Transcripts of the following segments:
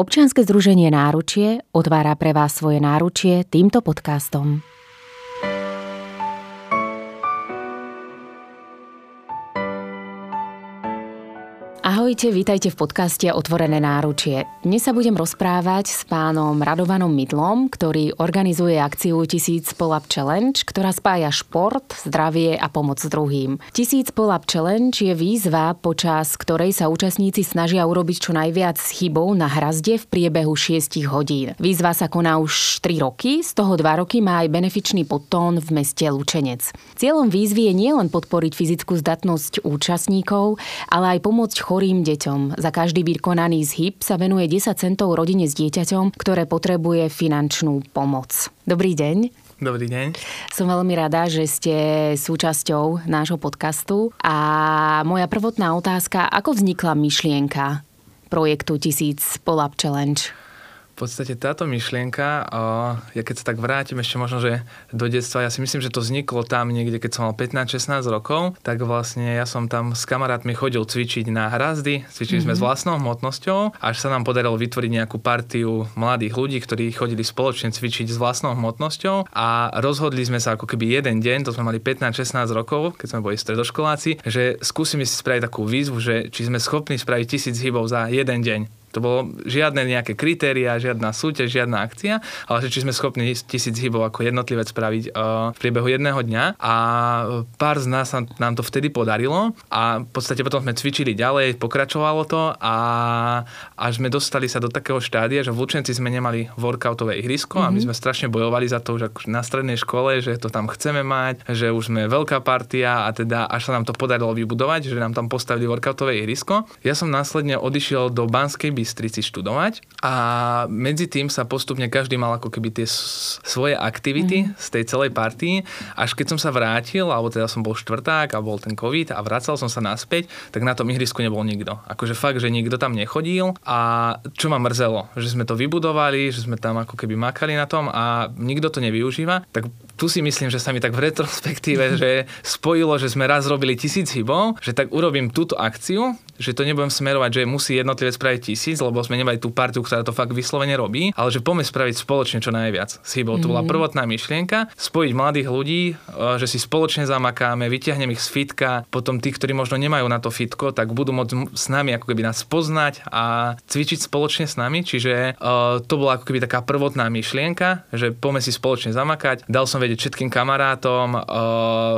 Občianske združenie Náručie otvára pre vás svoje náručie týmto podcastom. Ahojte, vítajte v podcaste Otvorené náručie. Dnes sa budem rozprávať s pánom Radovanom Midlom, ktorý organizuje akciu Tisíc Pull-Up Challenge, ktorá spája šport, zdravie a pomoc druhým. Tisíc Pull-Up Challenge je výzva, počas ktorej sa účastníci snažia urobiť čo najviac chybov na hrazde v priebehu 6 hodín. Výzva sa koná už 3 roky, z toho 2 roky má aj benefičný podtón v meste Lučenec. Cieľom výzvy je nielen podporiť fyzickú zdatnosť účastníkov, ale aj pomôcť chorým deťom. Za každý vykonaný zhyb sa venuje 10 centov rodine s dieťaťom, ktoré potrebuje finančnú pomoc. Dobrý deň. Dobrý deň. Som veľmi rada, že ste súčasťou nášho podcastu. A moja prvotná otázka, ako vznikla myšlienka projektu Tisíc Pull-Up Challenge? Podstate táto myšlienka, ja keď sa tak vrátim ešte možno, že do detstva, ja si myslím, že to vzniklo tam niekde, keď som mal 15-16 rokov, tak vlastne ja som tam s kamarátmi chodil cvičiť na hrazdy, cvičili mm-hmm. sme s mhm. vlastnou hmotnosťou, až sa nám podarilo vytvoriť nejakú partiu mladých ľudí, ktorí chodili spoločne cvičiť s vlastnou hmotnosťou a rozhodli sme sa ako keby jeden deň, to sme mali 15-16 rokov, keď sme boli stredoškoláci, že skúsime si spraviť takú výzvu, že či sme schopní spraviť tisíc hybov za jeden deň. To bolo žiadne nejaké kritéria, žiadna súťaž, žiadna akcia, ale že či sme schopní tisíc hybov ako jednotlivec spraviť uh, v priebehu jedného dňa a pár z nás nám to vtedy podarilo a v podstate potom sme cvičili ďalej, pokračovalo to a až sme dostali sa do takého štádia, že v Lučenci sme nemali workoutové ihrisko mm-hmm. a my mhm. sme strašne bojovali za to, že na strednej škole, že to tam chceme mať, že už sme veľká partia a teda až sa nám to podarilo vybudovať, že nám tam postavili workoutové ihrisko. Ja som následne odišiel do Banskej Bystrici študovať a medzi tým sa postupne každý mal ako keby tie svoje aktivity mm. z tej celej partii. Až keď som sa vrátil, alebo teda som bol štvrták a bol ten COVID a vracal som sa naspäť, tak na tom ihrisku nebol nikto. Akože fakt, že nikto tam nechodil a čo ma mrzelo, že sme to vybudovali, že sme tam ako keby makali na tom a nikto to nevyužíva, tak tu si myslím, že sa mi tak v retrospektíve, že spojilo, že sme raz robili tisíc hybov, že tak urobím túto akciu, že to nebudem smerovať, že musí jednotlivé spraviť tisíc, lebo sme nemali tú partiu, ktorá to fakt vyslovene robí, ale že poďme spraviť spoločne čo najviac s hybou. Mm-hmm. To bola mhm. prvotná myšlienka, spojiť mladých ľudí, e, že si spoločne zamakáme, vyťahnem ich z fitka, potom tí, ktorí možno nemajú na to fitko, tak budú môcť s nami ako keby nás poznať a cvičiť spoločne s nami, čiže uh, to bola ako keby taká prvotná myšlienka, že poďme si spoločne zamakať. Dal som vedieť všetkým kamarátom, uh,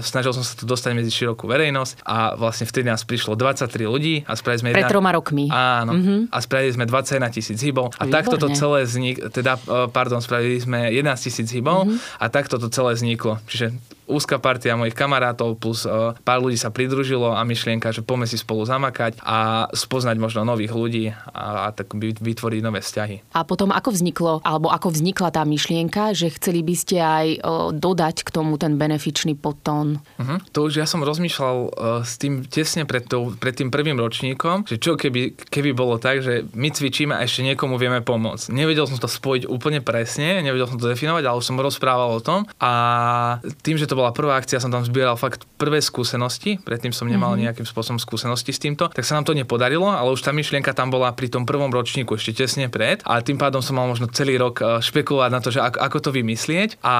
snažil som sa to dostať medzi širokú verejnosť a vlastne vtedy nás prišlo 23 ľudí a spravili sme... Pred troma rokmi. Áno. Mm-hmm. A spravili sme 21 tisíc hybov a Výborné. takto to celé vzniklo, teda, uh, pardon, spravili sme 11 tisíc hybov mm-hmm. a takto to celé vzniklo. Čiže úzka partia mojich kamarátov plus uh, pár ľudí sa pridružilo a myšlienka, že poďme si spolu zamakať a spoznať možno nových ľudí a, a tak vytvoriť nové vzťahy. A potom ako vzniklo, alebo ako vznikla tá myšlienka, že chceli by ste aj uh, dodať k tomu ten benefičný potón? Uh-huh. To už ja som rozmýšľal uh, s tým tesne pred, tou, pred tým prvým ročníkom, že čo keby, keby bolo tak, že my cvičíme a ešte niekomu vieme pomôcť. Nevedel som to spojiť úplne presne, nevedel som to definovať, ale už som rozprával o tom a tým, že to to bola prvá akcia, som tam zbieral fakt prvé skúsenosti, predtým som nemal mm-hmm. nejakým spôsobom skúsenosti s týmto, tak sa nám to nepodarilo, ale už tá myšlienka tam bola pri tom prvom ročníku ešte tesne pred a tým pádom som mal možno celý rok e, špekulovať na to, že ako, ako to vymyslieť a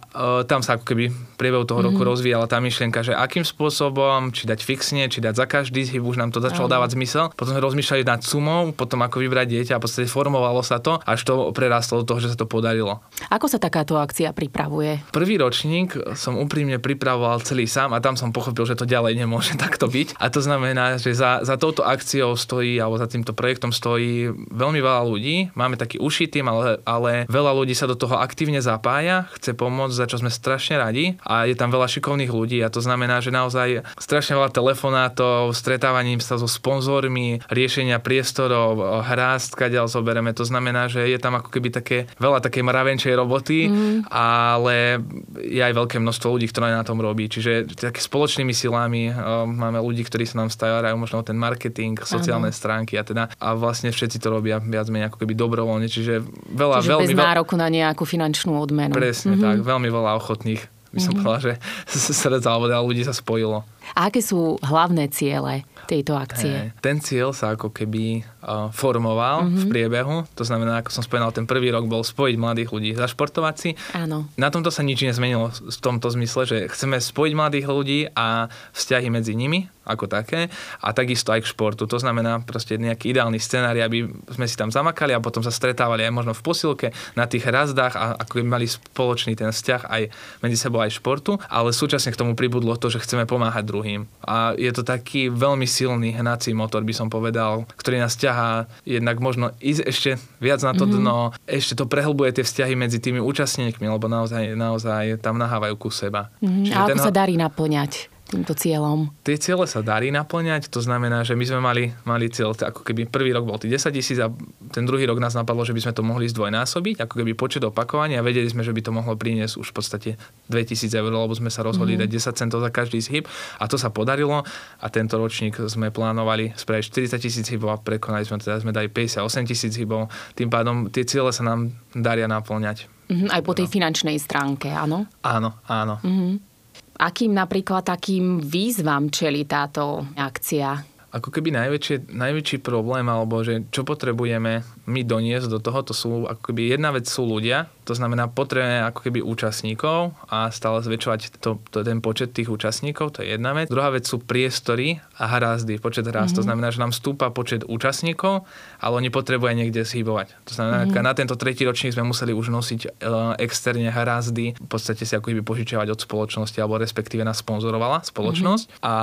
uh, tam sa ako keby priebehu toho mm-hmm. roku rozvíjala tá myšlienka, že akým spôsobom, či dať fixne, či dať za každý už nám to začalo dávať zmysel. Potom sme rozmýšľali nad sumou, potom ako vybrať dieťa a v podstate formovalo sa to, až to prerastlo do toho, že sa to podarilo. Ako sa takáto akcia pripravuje? Prvý ročník som som úprimne pripravoval celý sám a tam som pochopil, že to ďalej nemôže takto byť. A to znamená, že za, za touto akciou stojí, alebo za týmto projektom stojí veľmi veľa ľudí. Máme taký uší tým, ale, ale veľa ľudí sa do toho aktívne zapája, chce pomôcť, za čo sme strašne radi a je tam veľa šikovných ľudí a to znamená, že naozaj strašne veľa telefonátov, stretávaním sa so sponzormi, riešenia priestorov, hrázd, kadeľ zoberieme. To znamená, že je tam ako keby také veľa takej mravenčej roboty, mm. ale je aj veľké množstvo množstvo ľudí, ktoré na tom robí. Čiže také spoločnými silami uh, máme ľudí, ktorí sa nám starajú možno o ten marketing, sociálne Áno. stránky a teda a vlastne všetci to robia viac menej ako keby dobrovoľne. Čiže veľa, Čiže veľmi... bez nároku na nejakú finančnú odmenu. Presne mm-hmm. tak, veľmi veľa ochotných by som mm-hmm. povedal, že srdca alebo teda ľudí sa spojilo. A aké sú hlavné ciele tejto akcie? Hey, ten cieľ sa ako keby uh, formoval mm-hmm. v mhm. priebehu. To znamená, ako som spomínal, ten prvý rok bol spojiť mladých ľudí, zašportovať si. Áno. Na tomto sa nič nezmenilo v tomto zmysle, že chceme spojiť mladých ľudí a vzťahy medzi nimi ako také a takisto aj k športu. To znamená proste nejaký ideálny scenár, aby sme si tam zamakali a potom sa stretávali aj možno v posilke na tých razdách a ako by mali spoločný ten vzťah aj medzi sebou aj športu, ale súčasne k tomu pribudlo to, že chceme pomáhať druhým. A je to taký veľmi silný hnací motor, by som povedal, ktorý nás ťahá jednak možno ísť ešte viac na to mm-hmm. dno, ešte to prehlbuje tie vzťahy medzi tými účastníkmi, lebo naozaj, naozaj tam nahávajú ku seba. Mm-hmm. A ako ten... sa darí naplňať? Týmto cieľom? Tie ciele sa darí naplňať, to znamená, že my sme mali, mali cieľ, ako keby prvý rok bol tých 10 tisíc a ten druhý rok nás napadlo, že by sme to mohli zdvojnásobiť, ako keby počet opakovania a vedeli sme, že by to mohlo priniesť už v podstate 2000 eur, lebo sme sa rozhodli mm. dať 10 centov za každý zhyb a to sa podarilo a tento ročník sme plánovali spraviť 40 tisíc hybov a prekonali sme teda sme dali 58 tisíc hybov, tým pádom tie ciele sa nám daria naplňať. Mm-hmm, aj po tej no. finančnej stránke, áno? Áno, áno. Mm-hmm. Akým napríklad takým výzvam čeli táto akcia? Ako keby najväčší, najväčší problém, alebo že čo potrebujeme my doniesť do toho, to sú ako keby jedna vec sú ľudia, to znamená, potrebujeme ako keby účastníkov a stále zväčšovať to, to, ten počet tých účastníkov, to je jedna vec. Druhá vec sú priestory a hrazdy, počet hrazd. Mm-hmm. To mhm. znamená, že nám stúpa počet účastníkov, ale oni potrebujú niekde zhybovať. To znamená, mm-hmm. na tento tretí ročník sme museli už nosiť uh, externe hrazdy, v podstate si ako keby požičiavať od spoločnosti, alebo respektíve nás sponzorovala spoločnosť. Mm-hmm. A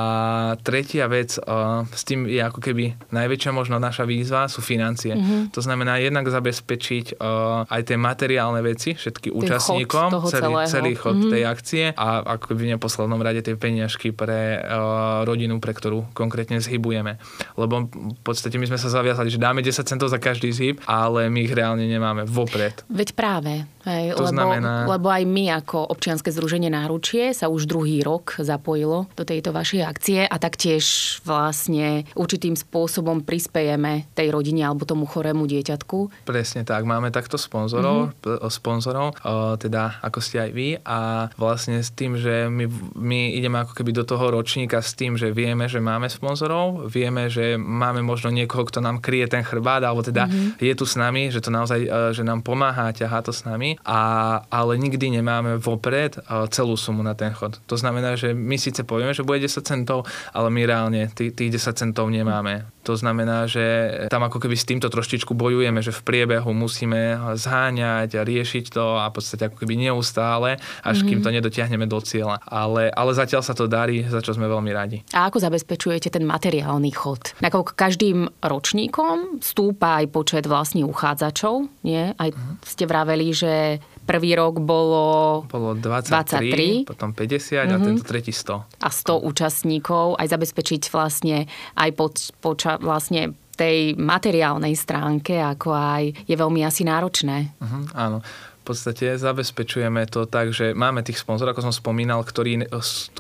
tretia vec, uh, s tým je ako keby najväčšia možno naša výzva, sú financie. Mm-hmm. To znamená jednak zabezpečiť uh, aj tie materiálne veci, veci, všetky ten účastníkom, chod celý, celý chod mm-hmm. tej akcie a ako v neposlednom rade tie peniažky pre uh, rodinu, pre ktorú konkrétne zhybujeme. Lebo v podstate my sme sa zaviazali, že dáme 10 centov za každý zhyb, ale my ich reálne nemáme vopred. Veď práve. Hej, to lebo, znamená... lebo aj my ako občianske združenie náručie sa už druhý rok zapojilo do tejto vašej akcie a taktiež vlastne určitým spôsobom prispejeme tej rodine alebo tomu chorému dieťatku. Presne tak, máme takto sponzorov, mm-hmm sponzorov, teda ako ste aj vy a vlastne s tým, že my, my ideme ako keby do toho ročníka s tým, že vieme, že máme sponzorov, vieme, že máme možno niekoho, kto nám kryje ten chrbát, alebo teda mm-hmm. je tu s nami, že to naozaj, e, že nám pomáha, ťahá to s nami, a, ale nikdy nemáme vopred e, celú sumu na ten chod. To znamená, že my síce povieme, že bude 10 centov, ale my reálne tých, tých 10 centov nemáme. To znamená, že tam ako keby s týmto troštičku bojujeme, že v priebehu musíme zháňať a riešiť to a v podstate ako keby neustále, až mm-hmm. kým to nedotiahneme do cieľa. Ale, ale zatiaľ sa to darí, za čo sme veľmi radi. A ako zabezpečujete ten materiálny chod? Nakoľko každým ročníkom stúpa aj počet vlastne uchádzačov, nie? Aj mm-hmm. ste vraveli, že Prvý rok bolo, bolo 23, 23, potom 50 mm-hmm. a mhm. tento tretí 100. A 100 účastníkov, aj zabezpečiť vlastne aj pod, poča, vlastne tej materiálnej stránke, ako aj je veľmi asi náročné. Uh-huh, áno podstate zabezpečujeme to tak, že máme tých sponzorov, ako som spomínal, ktorí,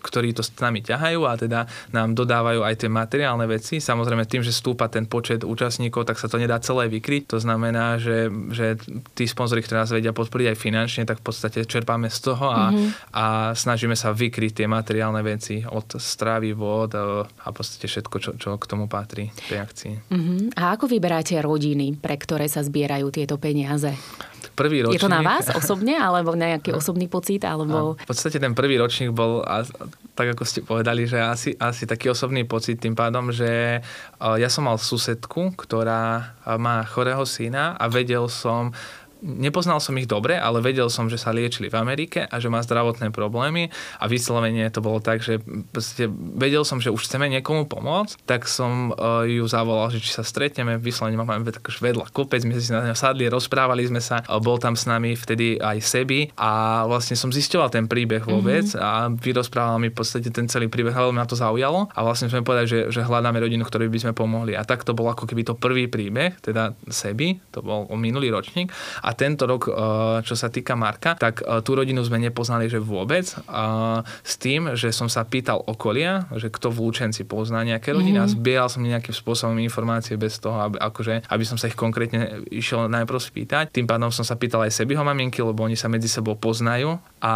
ktorí to s nami ťahajú a teda nám dodávajú aj tie materiálne veci. Samozrejme tým, že stúpa ten počet účastníkov, tak sa to nedá celé vykryť. To znamená, že, že tí sponzory, ktorí nás vedia podporiť aj finančne, tak v podstate čerpáme z toho a, mm-hmm. a snažíme sa vykryť tie materiálne veci od stravy, vod e, a v podstate všetko, čo, čo k tomu patrí tej akcii. Mm-hmm. A ako vyberáte rodiny, pre ktoré sa zbierajú tieto peniaze? Prvý ročník... Je to na vás osobne, alebo nejaký osobný pocit? Alebo... v podstate ten prvý ročník bol, tak ako ste povedali, že asi, asi taký osobný pocit tým pádom, že ja som mal susedku, ktorá má chorého syna a vedel som, nepoznal som ich dobre, ale vedel som, že sa liečili v Amerike a že má zdravotné problémy. A vyslovene to bolo tak, že vedel som, že už chceme niekomu pomôcť, tak som uh, ju zavolal, že či sa stretneme, vyslovene máme tak vedľa kopec, my sme si na ňa sadli, rozprávali sme sa, uh, bol tam s nami vtedy aj Sebi a vlastne som zisťoval ten príbeh vôbec mm-hmm. a vyrozprával mi v podstate ten celý príbeh, veľmi ma to zaujalo. A vlastne sme povedali, že, že hľadáme rodinu, ktorej by sme pomohli. A tak to bol ako keby to prvý príbeh, teda Sebi, to bol minulý ročník A tento rok, čo sa týka Marka, tak tú rodinu sme nepoznali, že vôbec. S tým, že som sa pýtal okolia, že kto v Lučenci pozná nejaké rodiny mm-hmm. a zbieral som nejakým spôsobom informácie bez toho, aby, akože, aby som sa ich konkrétne išiel najprv spýtať. Tým pádom som sa pýtal aj sebiho maminky, lebo oni sa medzi sebou poznajú a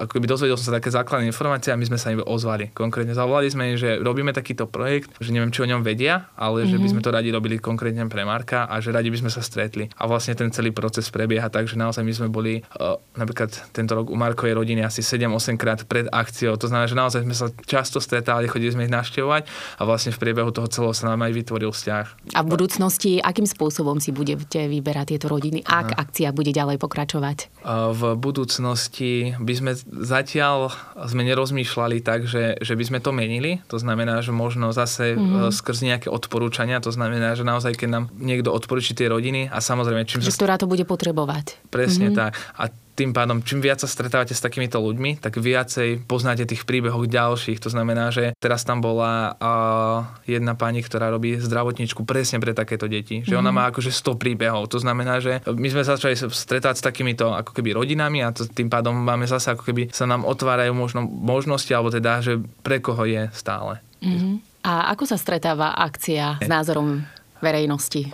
ako by dozvedel som sa také základné informácie a my sme sa im ozvali. Konkrétne zavolali sme im, že robíme takýto projekt, že neviem, či o ňom vedia, ale mm-hmm. že by mhm. sme to radi robili konkrétne pre Marka a že radi by sme sa stretli. A vlastne ten celý proces prebieha tak, že naozaj my sme boli uh, napríklad tento rok u Markovej rodiny asi 7-8 krát pred akciou. To znamená, že naozaj sme sa často stretali, chodili sme ich navštevovať a vlastne v priebehu toho celého sa nám aj vytvoril vzťah. A v budúcnosti, akým spôsobom si budete vyberať tieto rodiny, ak Aha. akcia bude ďalej pokračovať? Uh, v budúcnosti by sme zatiaľ sme nerozmýšľali tak, že, že by sme to menili. To znamená, že možno zase mm-hmm. skrz nejaké odporúčania. To znamená, že naozaj, keď nám niekto odporúči tie rodiny a samozrejme... Čím že sa... Ktorá to bude potrebovať. Presne mm-hmm. tak. A tým pádom, čím viac sa stretávate s takýmito ľuďmi, tak viacej poznáte tých príbehov ďalších. To znamená, že teraz tam bola uh, jedna pani, ktorá robí zdravotníčku presne pre takéto deti. Že mm-hmm. ona mhm. má akože 100 príbehov. To znamená, že my sme začali stretať s takýmito ako keby rodinami a to, tým pádom máme zase ako keby sa nám otvárajú možno možnosti, alebo teda, že pre koho je stále. Mm-hmm. A ako sa stretáva akcia s názorom verejnosti?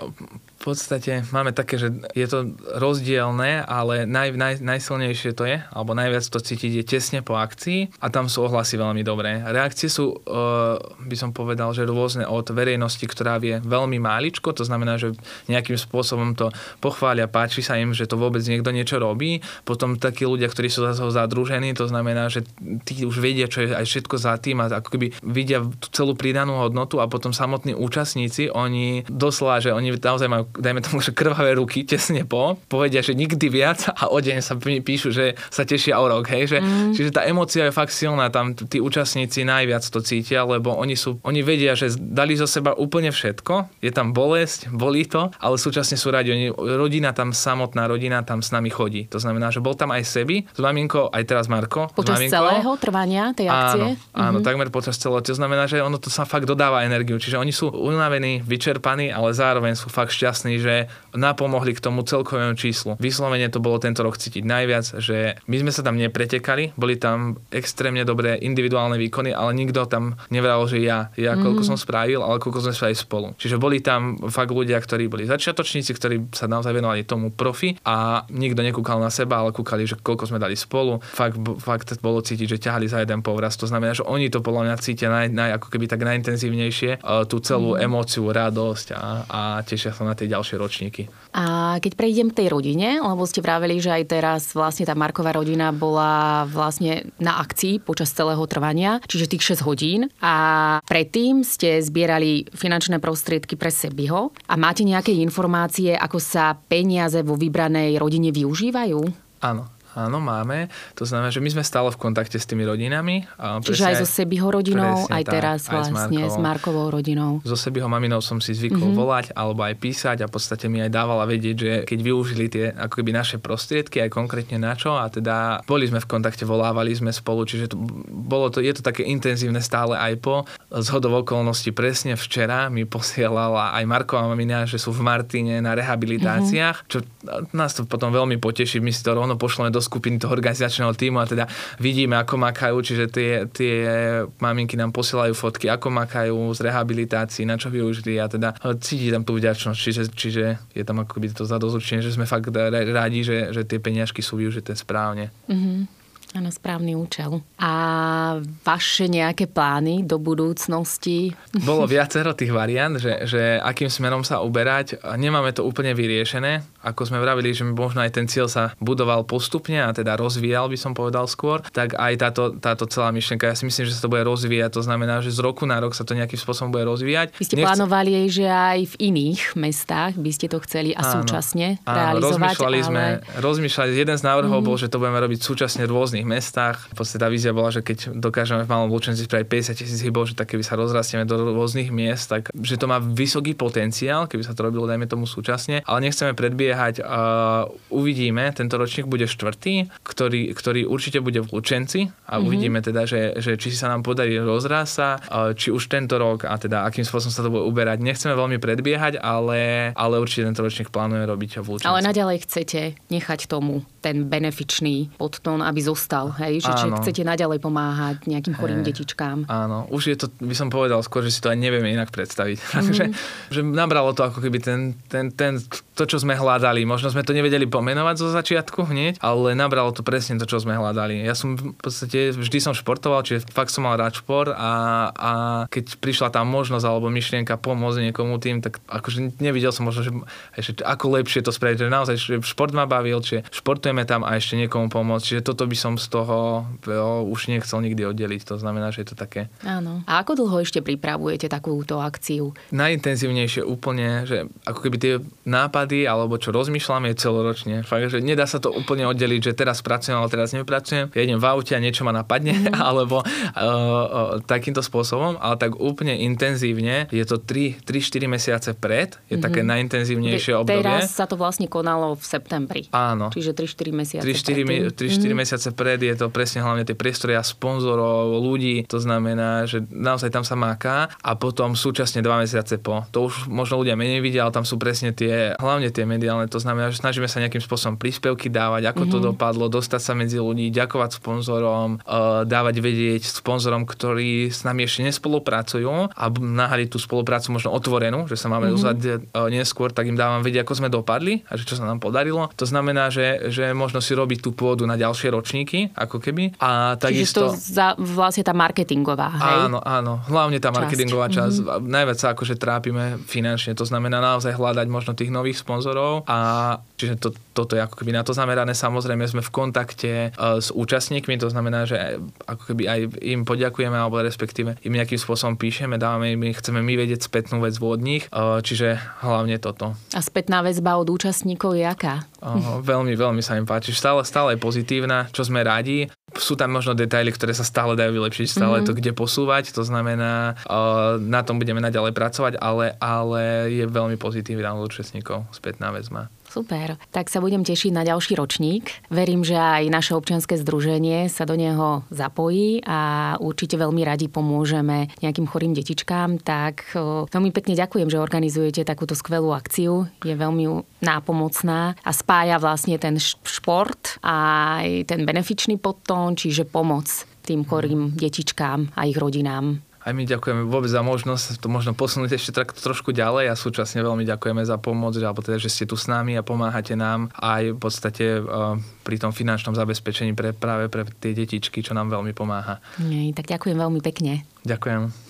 V podstate máme také, že je to rozdielne, ale naj, naj, najsilnejšie to je, alebo najviac to cítiť je tesne po akcii a tam sú ohlasy veľmi dobré. Reakcie sú, uh, by som povedal, že rôzne od verejnosti, ktorá vie veľmi máličko, to znamená, že nejakým spôsobom to pochvália, páči sa im, že to vôbec niekto niečo robí. Potom takí ľudia, ktorí sú zase zadružení, to znamená, že tí už vedia, čo je aj všetko za tým a ako keby vidia tú celú pridanú hodnotu a potom samotní účastníci, oni doslova, že oni naozaj majú dajme tomu, že krvavé ruky tesne po, povedia, že nikdy viac a o deň sa píšu, že sa tešia o rok, hej, že, mm. čiže tá emocia je fakt silná, tam tí účastníci najviac to cítia, lebo oni sú, oni vedia, že dali zo seba úplne všetko, je tam bolesť, bolí to, ale súčasne sú radi, oni, rodina tam, samotná rodina tam s nami chodí. To znamená, že bol tam aj sebi, s maminkou, aj teraz Marko. Počas celého trvania tej akcie? Áno, áno mm-hmm. takmer počas celého. To znamená, že ono to sa fakt dodáva energiu. Čiže oni sú unavení, vyčerpaní, ale zároveň sú fakt šťastní šťastní, že napomohli k tomu celkovému číslu. Vyslovene to bolo tento rok cítiť najviac, že my sme sa tam nepretekali, boli tam extrémne dobré individuálne výkony, ale nikto tam nevral, že ja, ja mm. koľko som spravil, ale koľko sme spravili spolu. Čiže boli tam fakt ľudia, ktorí boli začiatočníci, ktorí sa naozaj venovali tomu profi a nikto nekúkal na seba, ale kúkali, že koľko sme dali spolu. Fakt, fakt bolo cítiť, že ťahali za jeden povraz. To znamená, že oni to podľa mňa cítia naj, naj, ako keby tak najintenzívnejšie, uh, tú celú mm. emóciu, radosť a, a tešia sa na tie ďalšie ročníky. A keď prejdem k tej rodine, lebo ste vraveli, že aj teraz vlastne tá Marková rodina bola vlastne na akcii počas celého trvania, čiže tých 6 hodín a predtým ste zbierali finančné prostriedky pre Sebiho a máte nejaké informácie, ako sa peniaze vo vybranej rodine využívajú? Áno, Áno, máme. To znamená, že my sme stále v kontakte s tými rodinami. Čiže aj so Sebiho rodinou, aj tak, teraz aj vlastne s, s Markovou rodinou. So Sebiho maminou som si zvykol mm-hmm. volať alebo aj písať a v podstate mi aj dávala vedieť, že keď využili tie ako keby naše prostriedky, aj konkrétne na čo a teda boli sme v kontakte, volávali sme spolu, čiže to, bolo to, je to také intenzívne stále aj po. Z hodov okolností presne včera mi posielala aj Marková mamina, že sú v Martine na rehabilitáciách, mm-hmm. čo nás to potom veľmi poteší, my si to rovno pošleme do do skupiny toho organizačného týmu a teda vidíme, ako makajú, čiže tie, tie maminky nám posielajú fotky, ako makajú z rehabilitácií, na čo využili a teda cíti tam tú vďačnosť, čiže, čiže je tam akoby to zadozučenie, že sme fakt rádi, že, že tie peniažky sú využité správne. Mm-hmm na správny účel. A vaše nejaké plány do budúcnosti? Bolo viacero tých variant, že, že akým smerom sa uberať. Nemáme to úplne vyriešené. Ako sme vravili, že možno aj ten cieľ sa budoval postupne a teda rozvíjal, by som povedal skôr, tak aj táto, táto celá myšlienka, ja si myslím, že sa to bude rozvíjať. To znamená, že z roku na rok sa to nejakým spôsobom bude rozvíjať. Vy ste Nechce... plánovali, že aj v iných mestách by ste to chceli a áno, súčasne áno, realizovať. Rozmýšľali ale... sme, rozmýšľali, jeden z návrhov mm. bol, že to budeme robiť súčasne rôznych rôznych mestách. V podstate tá vízia bola, že keď dokážeme v malom Lučenci spraviť 50 tisíc hybov, že tak keby sa rozrastieme do rôznych miest, tak že to má vysoký potenciál, keby sa to robilo, dajme tomu súčasne, ale nechceme predbiehať. Uh, uvidíme, tento ročník bude štvrtý, ktorý, ktorý určite bude v Lučenci a mm-hmm. uvidíme teda, že, že či sa nám podarí rozrásť sa, uh, či už tento rok a teda akým spôsobom sa to bude uberať. Nechceme veľmi predbiehať, ale, ale určite tento ročník plánujeme robiť v Lučenci. Ale naďalej chcete nechať tomu ten benefičný podtón, aby zostal, hej? Že či chcete naďalej pomáhať nejakým chorým detičkám. Áno, už je to, by som povedal skôr, že si to aj nevieme inak predstaviť. Mm-hmm. že, že nabralo to ako keby ten, ten, ten, to, čo sme hľadali. Možno sme to nevedeli pomenovať zo začiatku hneď, ale nabralo to presne to, čo sme hľadali. Ja som v podstate vždy som športoval, čiže fakt som mal rád šport a, a keď prišla tá možnosť alebo myšlienka pomôcť niekomu tým, tak akože nevidel som možno, že, že ako lepšie to spraviť, že naozaj že šport ma bavil, čiže športujeme tam a ešte niekomu pomôcť, čiže toto by som z toho jo, už nechcel nikdy oddeliť, to znamená, že je to také. Áno. A ako dlho ešte pripravujete takúto akciu? Najintenzívnejšie úplne, že ako keby tie nápady alebo čo rozmýšľam je celoročne. Fakt, že nedá sa to úplne oddeliť, že teraz pracujem, ale teraz nepracujem. Ja idem v aute a niečo ma napadne, mm. alebo uh, uh, takýmto spôsobom, ale tak úplne intenzívne je to 3-4 mesiace pred, je mm-hmm. také najintenzívnejšie obdobie. Teraz sa to vlastne konalo v septembri. Áno. Čiže 3-4 mesiace 3-4, 3-4 mm-hmm. mesiace pred je to presne hlavne tie priestory a sponzorov, ľudí, to znamená, že naozaj tam sa máka a potom súčasne 2 mesiace po. To už možno ľudia menej vidia, ale tam sú presne tie, hlavne tie mediálne, to znamená, že snažíme sa nejakým spôsobom príspevky dávať, ako mm-hmm. to mhm. dopadlo, dostať sa medzi ľudí, ďakovať sponzorom, uh, dávať vedieť sponzorom, ktorí s nami ešte nespolupracujú a nahali tú spoluprácu možno otvorenú, že sa máme mm-hmm. uzvať uh, neskôr, tak im dávam vedieť, ako sme dopadli a že čo sa nám podarilo. To znamená, že, že možno si robiť tú pôdu na ďalšie ročníky, ako keby. A takisto... Čiže to za, vlastne tá marketingová, hej? Áno, áno. Hlavne tá marketingová časť. Mm-hmm. Najviac sa akože trápime finančne. To znamená naozaj hľadať možno tých nových sponzorov a čiže to, toto je ako keby na to zamerané. Samozrejme sme v kontakte uh, s účastníkmi, to znamená, že ako keby aj im poďakujeme alebo respektíve im nejakým spôsobom píšeme, dávame im, chceme my vedieť spätnú väzbu od nich, uh, čiže hlavne toto. A spätná väzba od účastníkov je aká? Veľmi, veľmi sa im páči. Stále, stále je pozitívna, čo sme radi. Sú tam možno detaily, ktoré sa stále dajú vylepšiť, stále mm-hmm. to kde posúvať, to znamená, uh, na tom budeme naďalej pracovať, ale, ale je veľmi pozitívna od účastníkov spätná väzba. Super. Tak sa budem tešiť na ďalší ročník. Verím, že aj naše občianske združenie sa do neho zapojí a určite veľmi radi pomôžeme nejakým chorým detičkám. Tak veľmi pekne ďakujem, že organizujete takúto skvelú akciu. Je veľmi nápomocná a spája vlastne ten šport a aj ten benefičný podtón, čiže pomoc tým chorým detičkám a ich rodinám. Aj my ďakujeme vôbec za možnosť to možno posunúť ešte tak trošku ďalej a súčasne veľmi ďakujeme za pomoc, alebo teda, že ste tu s nami a pomáhate nám aj v podstate uh, pri tom finančnom zabezpečení pre, práve pre tie detičky, čo nám veľmi pomáha. Nie, tak ďakujem veľmi pekne. Ďakujem.